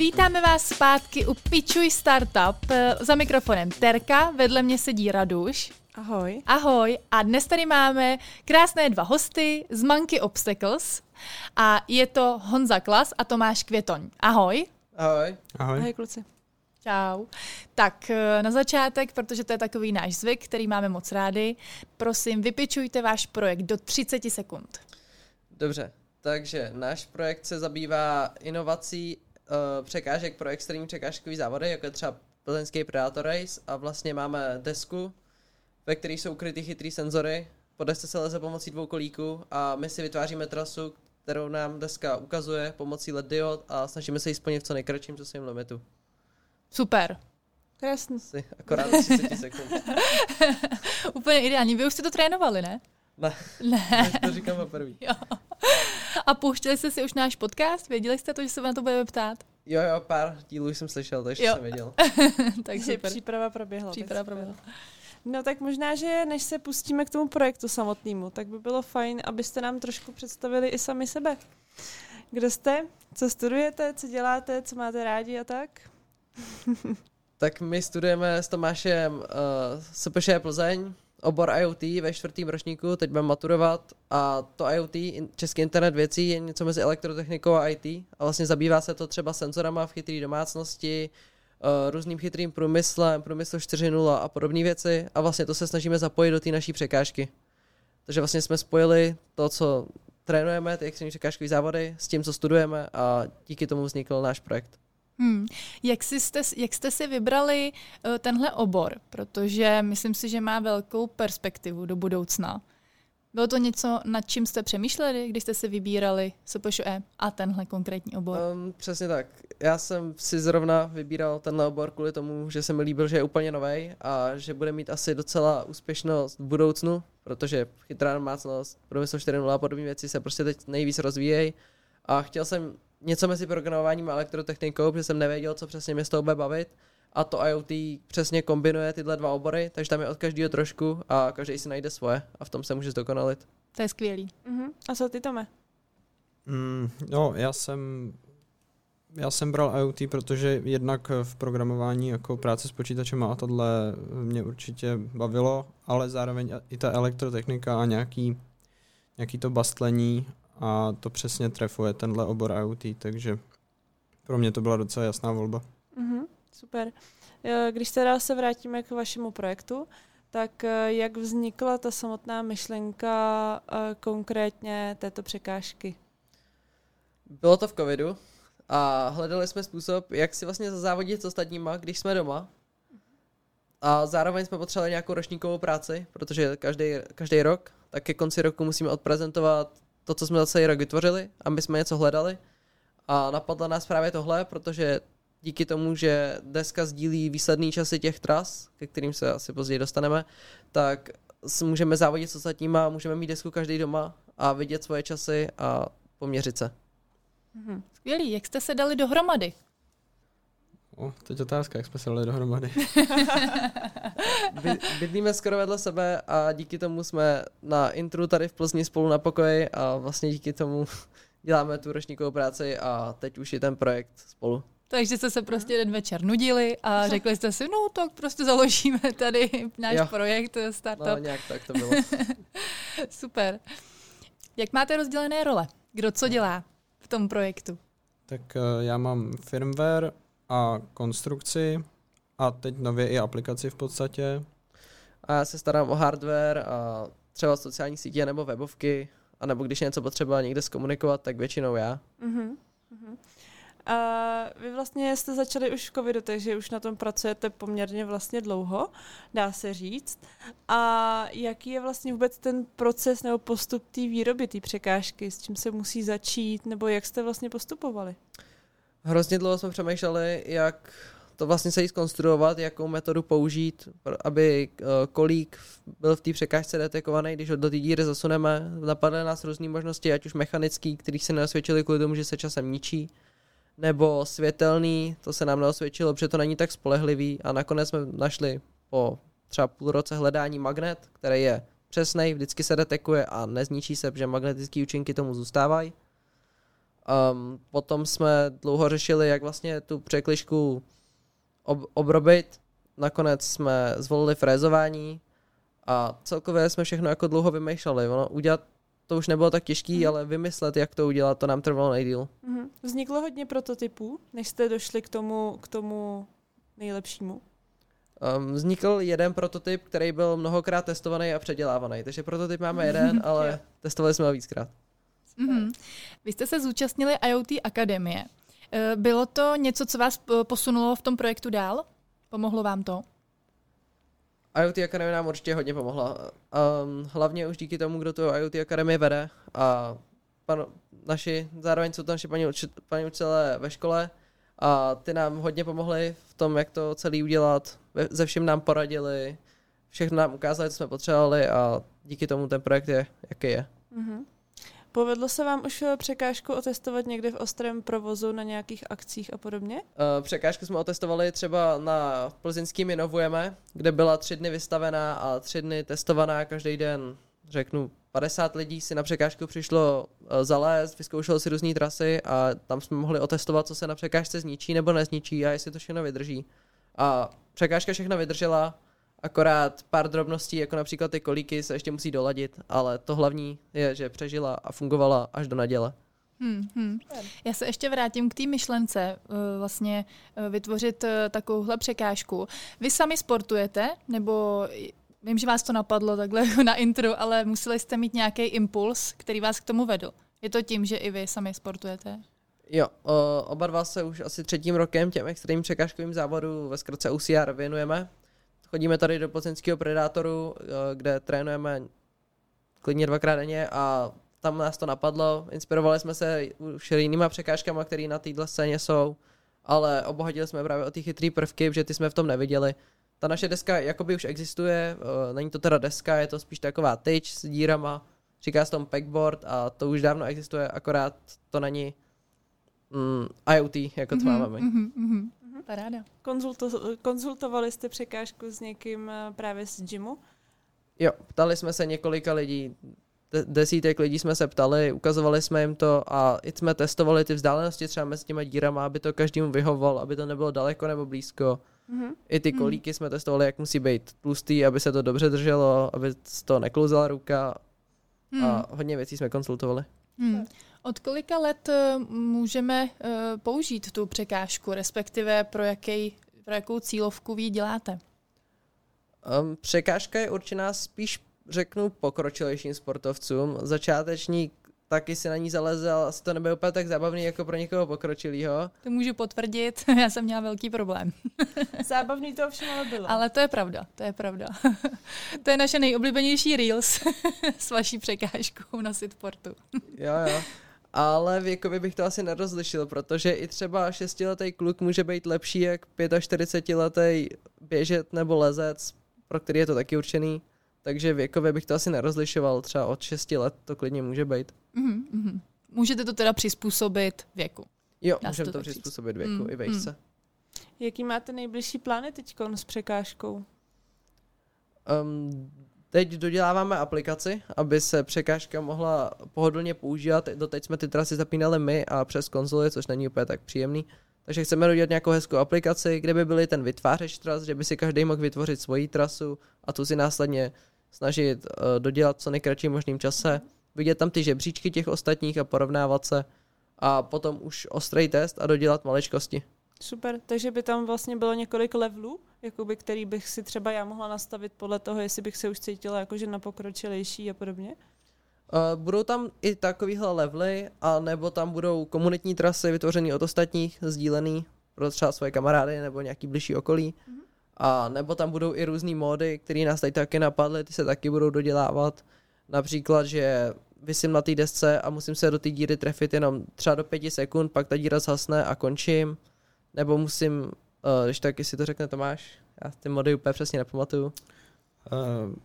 Vítáme vás zpátky u Pičuj Startup. Za mikrofonem Terka, vedle mě sedí Raduš. Ahoj. Ahoj. A dnes tady máme krásné dva hosty z Monkey Obstacles. A je to Honza Klas a Tomáš Květoň. Ahoj. Ahoj. Ahoj. Ahoj kluci. Čau. Tak eh, na začátek, protože to je takový náš zvyk, který máme moc rádi, prosím, vypičujte váš projekt do 30 sekund. Dobře, takže náš projekt se zabývá inovací uh, překážek pro extrémní překážkový závody, jako je třeba plzeňský Predator Race a vlastně máme desku, ve které jsou ukryty chytrý senzory. Po desce se leze pomocí dvou kolíků a my si vytváříme trasu, kterou nám deska ukazuje pomocí LED diod a snažíme se ji splnit v co nejkratším časovém limitu. Super. Krásný. Si, akorát 30 sekund. Úplně ideální. Vy už jste to trénovali, ne? Ne. Ne. to říkám poprvé. A pouštěli jste si už náš podcast? Věděli jste to, že se na to budeme ptát? Jo, jo, pár dílů jsem slyšel, takže jo. jsem věděl. takže příprava proběhla. Příprava proběhla. No tak možná, že než se pustíme k tomu projektu samotnému, tak by bylo fajn, abyste nám trošku představili i sami sebe. Kdo jste? Co studujete? Co děláte? Co máte rádi a tak? tak my studujeme s Tomášem uh, SPŠ Plzeň, obor IoT ve čtvrtém ročníku, teď budeme maturovat a to IoT, Český internet věcí, je něco mezi elektrotechnikou a IT a vlastně zabývá se to třeba senzorama v chytré domácnosti, uh, různým chytrým průmyslem, průmysl 4.0 a podobné věci a vlastně to se snažíme zapojit do té naší překážky. Takže vlastně jsme spojili to, co trénujeme, ty extrémní překážkové závody, s tím, co studujeme a díky tomu vznikl náš projekt. Hmm. Jak, jste, jak jste si vybrali uh, tenhle obor? Protože myslím si, že má velkou perspektivu do budoucna. Bylo to něco, nad čím jste přemýšleli, když jste si vybírali SPŠE a tenhle konkrétní obor? Um, přesně tak. Já jsem si zrovna vybíral tenhle obor kvůli tomu, že se mi líbil, že je úplně nový a že bude mít asi docela úspěšnost v budoucnu, protože chytrá domácnost, průmysl 4.0 a podobné věci se prostě teď nejvíc rozvíjejí a chtěl jsem něco mezi programováním a elektrotechnikou, protože jsem nevěděl, co přesně mě z toho bude bavit. A to IoT přesně kombinuje tyhle dva obory, takže tam je od každého trošku a každý si najde svoje a v tom se může zdokonalit. To je skvělý. Uh-huh. A co ty, Tome? Mm, no, já jsem já jsem bral IoT, protože jednak v programování jako práce s počítačem a tohle mě určitě bavilo, ale zároveň i ta elektrotechnika a nějaký, nějaký to bastlení a to přesně trefuje tenhle obor IoT, takže pro mě to byla docela jasná volba. Mm-hmm, super. Když teda se vrátíme k vašemu projektu, tak eh, jak vznikla ta samotná myšlenka eh, konkrétně této překážky? Bylo to v covidu a hledali jsme způsob, jak si vlastně zazávodit s ostatníma, když jsme doma. A zároveň jsme potřebovali nějakou ročníkovou práci, protože každý, každý rok, tak ke konci roku musíme odprezentovat to, co jsme za celý rok vytvořili a my jsme něco hledali a napadla nás právě tohle, protože díky tomu, že deska sdílí výsledný časy těch tras, ke kterým se asi později dostaneme, tak můžeme závodit s ostatníma, můžeme mít desku každý doma a vidět svoje časy a poměřit se. Mhm. Skvělý, jak jste se dali dohromady? O, teď otázka, jak jsme se dali dohromady. By, bydlíme skoro vedle sebe a díky tomu jsme na intru tady v Plzni spolu na pokoji a vlastně díky tomu děláme tu ročníkovou práci a teď už je ten projekt spolu. Takže jste se prostě jeden večer nudili a řekli jste si, no tak prostě založíme tady náš jo. projekt startup. No nějak tak to bylo. Super. Jak máte rozdělené role? Kdo co dělá v tom projektu? Tak uh, já mám firmware, a konstrukci a teď nově i aplikaci v podstatě. A já se starám o hardware a třeba sociální sítě nebo webovky, a nebo když něco potřeba někde zkomunikovat, tak většinou já. Uh-huh. Uh-huh. A vy vlastně jste začali už v covidu, takže už na tom pracujete poměrně vlastně dlouho, dá se říct. A jaký je vlastně vůbec ten proces nebo postup té výroby, té překážky, s čím se musí začít, nebo jak jste vlastně postupovali? Hrozně dlouho jsme přemýšleli, jak to vlastně se jí zkonstruovat, jakou metodu použít, aby eh, kolík byl v té překážce detekovaný, když ho do té díry zasuneme. Napadly nás různé možnosti, ať už mechanický, který se neosvědčili kvůli tomu, že se časem ničí, nebo světelný, to se nám neosvědčilo, protože to není tak spolehlivý a nakonec jsme našli po třeba půl roce hledání magnet, který je přesný, vždycky se detekuje a nezničí se, protože magnetické účinky tomu zůstávají Um, potom jsme dlouho řešili, jak vlastně tu překližku ob- obrobit. Nakonec jsme zvolili frézování a celkově jsme všechno jako dlouho vymýšleli. Ono udělat to už nebylo tak těžký, Mhm. ale vymyslet, jak to udělat, to nám trvalo nejdíl. Mhm. Vzniklo hodně prototypů, než jste došli k tomu, k tomu nejlepšímu. Um, vznikl jeden prototyp, který byl mnohokrát testovaný a předělávaný. Takže prototyp máme jeden, ale testovali jsme ho víckrát. Mm-hmm. Vy jste se zúčastnili IoT Akademie. Eh, Bylo to něco, co vás posunulo v tom projektu dál? Pomohlo vám to? IoT Academy nám určitě hodně pomohla. Um, hlavně už díky tomu, kdo tu IoT Academy vede a pan, naši, zároveň jsou to naši paní, uči, paní učitelé ve škole a ty nám hodně pomohli v tom, jak to celý udělat. Ve, ze všem nám poradili, všechno nám ukázali, co jsme potřebovali a díky tomu ten projekt je, jaký je. Mhm. Povedlo se vám už eh, překážku otestovat někde v ostrém provozu na nějakých akcích a podobně? Uh, překážku jsme otestovali třeba na Plzeňským inovujeme, kde byla tři dny vystavená a tři dny testovaná každý den. Řeknu, 50 lidí si na překážku přišlo uh, zalézt, vyzkoušelo si různé trasy a tam jsme mohli otestovat, co se na překážce zničí nebo nezničí a jestli to všechno vydrží. A překážka všechno vydržela, akorát pár drobností, jako například ty kolíky, se ještě musí doladit, ale to hlavní je, že přežila a fungovala až do neděle. Hmm, hmm. Já se ještě vrátím k té myšlence eh, vlastně eh, vytvořit eh, takovouhle překážku. Vy sami sportujete, nebo vím, že vás to napadlo takhle na intro, ale museli jste mít nějaký impuls, který vás k tomu vedl. Je to tím, že i vy sami sportujete? Jo, oba dva se už asi třetím rokem těm extrémním překážkovým závodům ve zkratce UCR věnujeme. Chodíme tady do plzeňského Predátoru, eh, kde trénujeme klidně dvakrát denně a tam nás to napadlo. Inspirovali jsme se už jinýma překážkama, které na této scéně jsou, ale obohatili jsme právě o ty chytrý prvky, že ty jsme v tom neviděli. Ta naše deska jakoby už existuje, eh, není to teda deska, je to spíš taková tyč s dírama, říká se tomu packboard a to už dávno existuje, akorát to není mm, IoT, jako to máme my. Mm-hmm, mm-hmm. Paráda. Konzulto- konzultovali jste překážku s někým eh, právě z gymu? Jo, ptali jsme se několika lidí, de- desítek lidí jsme se ptali, ukazovali jsme jim to a i jsme testovali ty vzdálenosti třeba mezi těma dírama, aby to každému vyhovovalo, aby to nebylo daleko nebo blízko. Mhm. I ty Hmm. kolíky jsme testovali, jak musí být tlustý, aby se to dobře drželo, aby z toho neklouzala ruka Hmm. a hodně věcí jsme konsultovali. Hmm. Od kolika let eh, můžeme eh, použít tu překážku, respektive pro, jaký, pro jakou cílovku vy děláte? Um, překážka je určená spíš, řeknu, pokročilejším sportovcům. Začátečník taky si na ní zaleze, ale asi to nebude úplně tak zábavný jako pro někoho pokročilýho. To můžu potvrdit, já jsem měla velký problém. Zábavný to ovšem ale bylo. Ale to je pravda, to je pravda. to je naše nejoblíbenější Reels s vaší překážkou na Sitportu. Jo, jo. Ale věkově bych to asi nerozlišil, protože i třeba šestiletý kluk může být lepší jak 45letý běžet nebo lezec, pro který je to taky určený. Takže věkově bych to asi nerozlišoval, třeba od 6 let to klidně může být. Mhm, mhm. Můžete to teda přizpůsobit věku. Jo, Dá můžeme to to přizpůsobit věku Mm, i vejšce. Jaký máte nejbližší plány teď s překážkou? Um, teď doděláváme aplikaci, aby se překážka mohla pohodlně používat. Doteď jsme ty trasy zapínali my a přes konzoli, což není úplně tak příjemný. Takže chceme dodělat nějakou hezkou aplikaci, kde by byly ten vytvářeč tras, že by si každý mohl vytvořit svoji trasu a tu si následně snažit uh, dodělat co nejkratším možným čase. Vidět tam ty žebříčky těch ostatních a porovnávat se. A potom už ostrý test a dodělat maličkosti. Super, takže by tam vlastně bylo několik levelů, jakoby, který bych si třeba já mohla nastavit podle toho, jestli bych se už cítila jakože na pokročilejší a podobně. Uh, budou tam i takovýhle levely, a nebo tam budou komunitní trasy vytvořené od ostatních, sdílený pro třeba svoje kamarády nebo nějaký blížší okolí. Mhm. A nebo tam budou i různé módy, které nás tady taky napadly, ty se taky budou dodělávat. Například, že vysím na té desce a musím se do té díry trefit jenom třeba do pěti sekund, pak ta díra zhasne a končím. Nebo musím, uh, když tak, jestli to řekne Tomáš, já ty mody úplně přesně nepamatuju. Uh,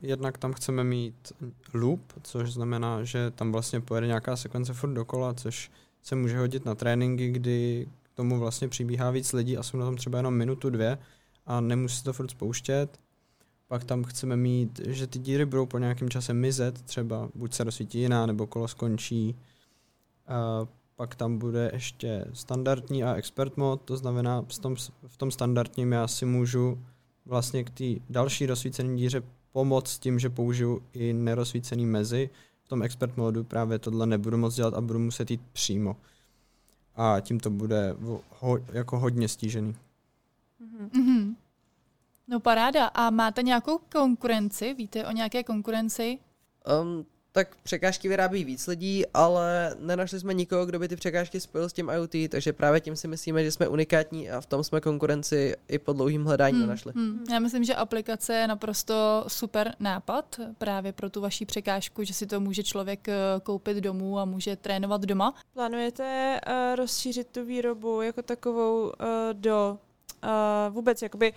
jednak tam chceme mít loop, což znamená, že tam vlastně pojede nějaká sekvence furt dokola, což se může hodit na tréninky, kdy k tomu vlastně přibíhá víc lidí a jsou na tom třeba jenom minutu, dvě a nemusí to furt spouštět. Pak tam chceme mít, že ty díry budou po nějakém čase mizet, třeba buď se rozsvítí jiná, nebo kolo skončí. Uh, pak tam bude ještě standardní a expert mod, to znamená v tom, v tom standardním já si můžu vlastně k té další rozsvícené díře pomoct tím, že použiju i nerozsvícený mezi. V tom expert modu právě tohle nebudu moc dělat a budu muset jít přímo. A tím to bude ho, jako hodně stížený. Mm-hmm. No paráda. A máte nějakou konkurenci? Víte o nějaké konkurenci? Um, tak překážky vyrábí víc lidí, ale nenašli jsme nikoho, kdo by ty překážky spojil s tím IoT, takže právě tím si myslíme, že jsme unikátní a v tom jsme konkurenci i po dlouhým hledání hmm, nenašli. Hmm. Já myslím, že aplikace je naprosto super nápad právě pro tu vaší překážku, že si to může člověk eh, koupit domů a může trénovat doma. Plánujete uh, rozšířit tu výrobu jako takovou uh, do uh, vůbec, jakoby,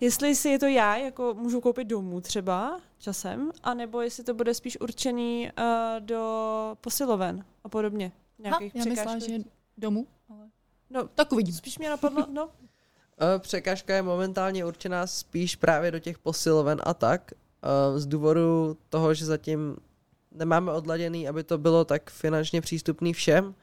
jestli si je to já, jako můžu koupit domů třeba časem, anebo jestli to bude spíš určený uh, do posiloven a podobně. Ha, já myslela, že domů, ale no, tak uvidím. Spíš mě napadlo, no. Překážka je momentálně určená spíš právě do těch posiloven a tak, z důvodu toho, že zatím nemáme odladěný, aby to bylo tak finančně přístupný všem,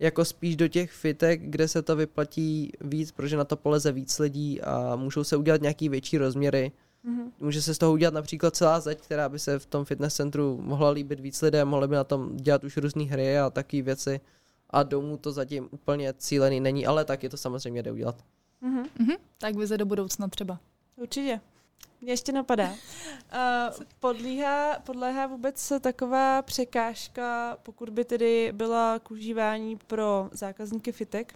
jako spíš do těch fitek, kde se to vyplatí víc, protože na to poleze víc lidí a můžou se udělat nějaký větší rozměry. Mm-hmm. Může se z toho udělat například celá zeď, která by se v tom fitness centru mohla líbit víc lidem, mohli by na tom dělat už různé hry a takové věci. A domů to zatím úplně cílený není, ale tak je to samozřejmě jde udělat. Mm-hmm. Mm-hmm. Tak vize do budoucna třeba. Určitě. Mě ještě napadá. Uh, podlíhá, podléhá vůbec taková překážka, pokud by tedy byla k užívání pro zákazníky fitek,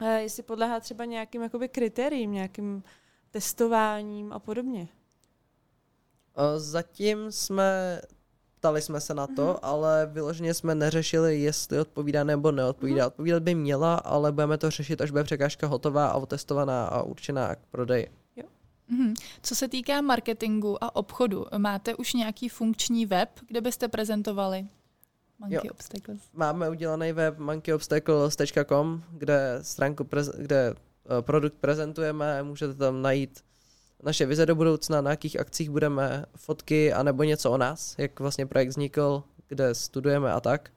uh, jestli podléhá třeba nějakým jakoby kritériím, nějakým testováním a podobně? Uh, zatím jsme ptali jsme se na to, mm-hmm. ale vyloženě jsme neřešili, jestli odpovídá nebo neodpovídá. Mm-hmm. Odpovídat by měla, ale budeme to řešit, až bude překážka hotová a otestovaná a určená k prodeji. Mm-hmm. Co se týká marketingu a obchodu, máte už nějaký funkční web, kde byste prezentovali Monkey jo. Obstacles? Máme udělaný web monkeyobstacles.com, kde stránku, prez- kde uh, produkt prezentujeme, můžete tam najít naše vize do budoucna, na jakých akcích budeme, fotky, anebo něco o nás, jak vlastně projekt vznikl, kde studujeme a tak.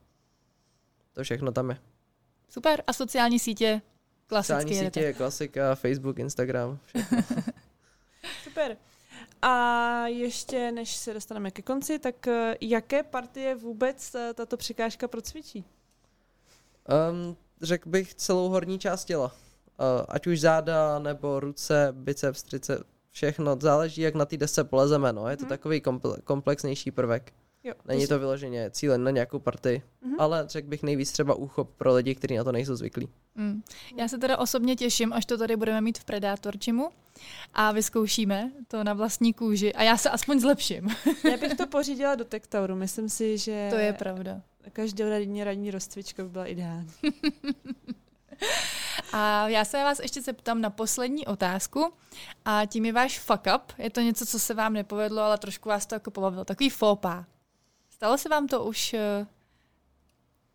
To všechno tam je. Super. A sociální sítě? Klasicky Sociální sítě je klasika, Facebook, Instagram, všechno. Super. A ještě než se dostaneme ke konci, tak eh, jaké partie vůbec eh, tato překážka procvičí? Um, řekl bych celou horní část těla. Uh, ať už záda, nebo ruce, biceps, triceps, všechno. Záleží, jak na té desce polezeme. No. Je to hmm. takový komplexnější prvek. Jo, Není to vyloženě cílen na nějakou partii, mm-hmm. ale řekl bych nejvíc třeba úchop pro lidi, kteří na to nejsou zvyklí. Mm. Já se teda osobně těším, až to tady budeme mít v Predator Gymu a vyzkoušíme to na vlastní kůži a já se aspoň zlepším. já bych to pořídila do Tektauru, myslím si, že... To je pravda. Každorodenní ranní rozcvička by byla ideální. A já se vás ještě zeptám na poslední otázku a tím je váš fuck up. Je to něco, co se vám nepovedlo, ale trošku vás to jako pobavilo. Takový fópa. Stalo se vám to už, uh,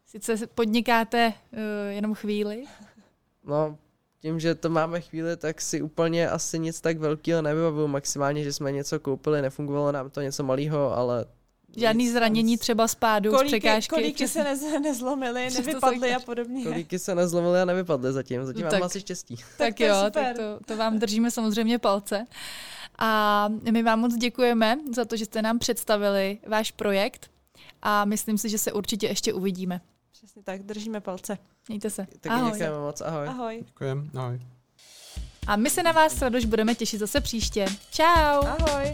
sice podnikáte uh, jenom chvíli? No, tím, že to máme chvíli, tak si úplně asi nic tak velkého nevybavuju. Maximálně, že jsme něco koupili, nefungovalo nám to něco malého, ale Žádný zranění třeba spádu, kolíky, z překážky. Kolíky se nez, nezlomily, nevypadly a podobně. Kolíky se nezlomily a nevypadly zatím, zatím no, mám asi štěstí. Tak, tak jo, tak to, to vám držíme samozřejmě palce. A my vám moc děkujeme za to, že jste nám představili váš projekt a myslím si, že se určitě ještě uvidíme. Přesně tak, držíme palce. Mějte se. Taky ahoj. děkujeme moc, ahoj. Ahoj. Děkujeme, ahoj. A my se na vás, Radoš, budeme těšit zase příště. Čau. Ahoj.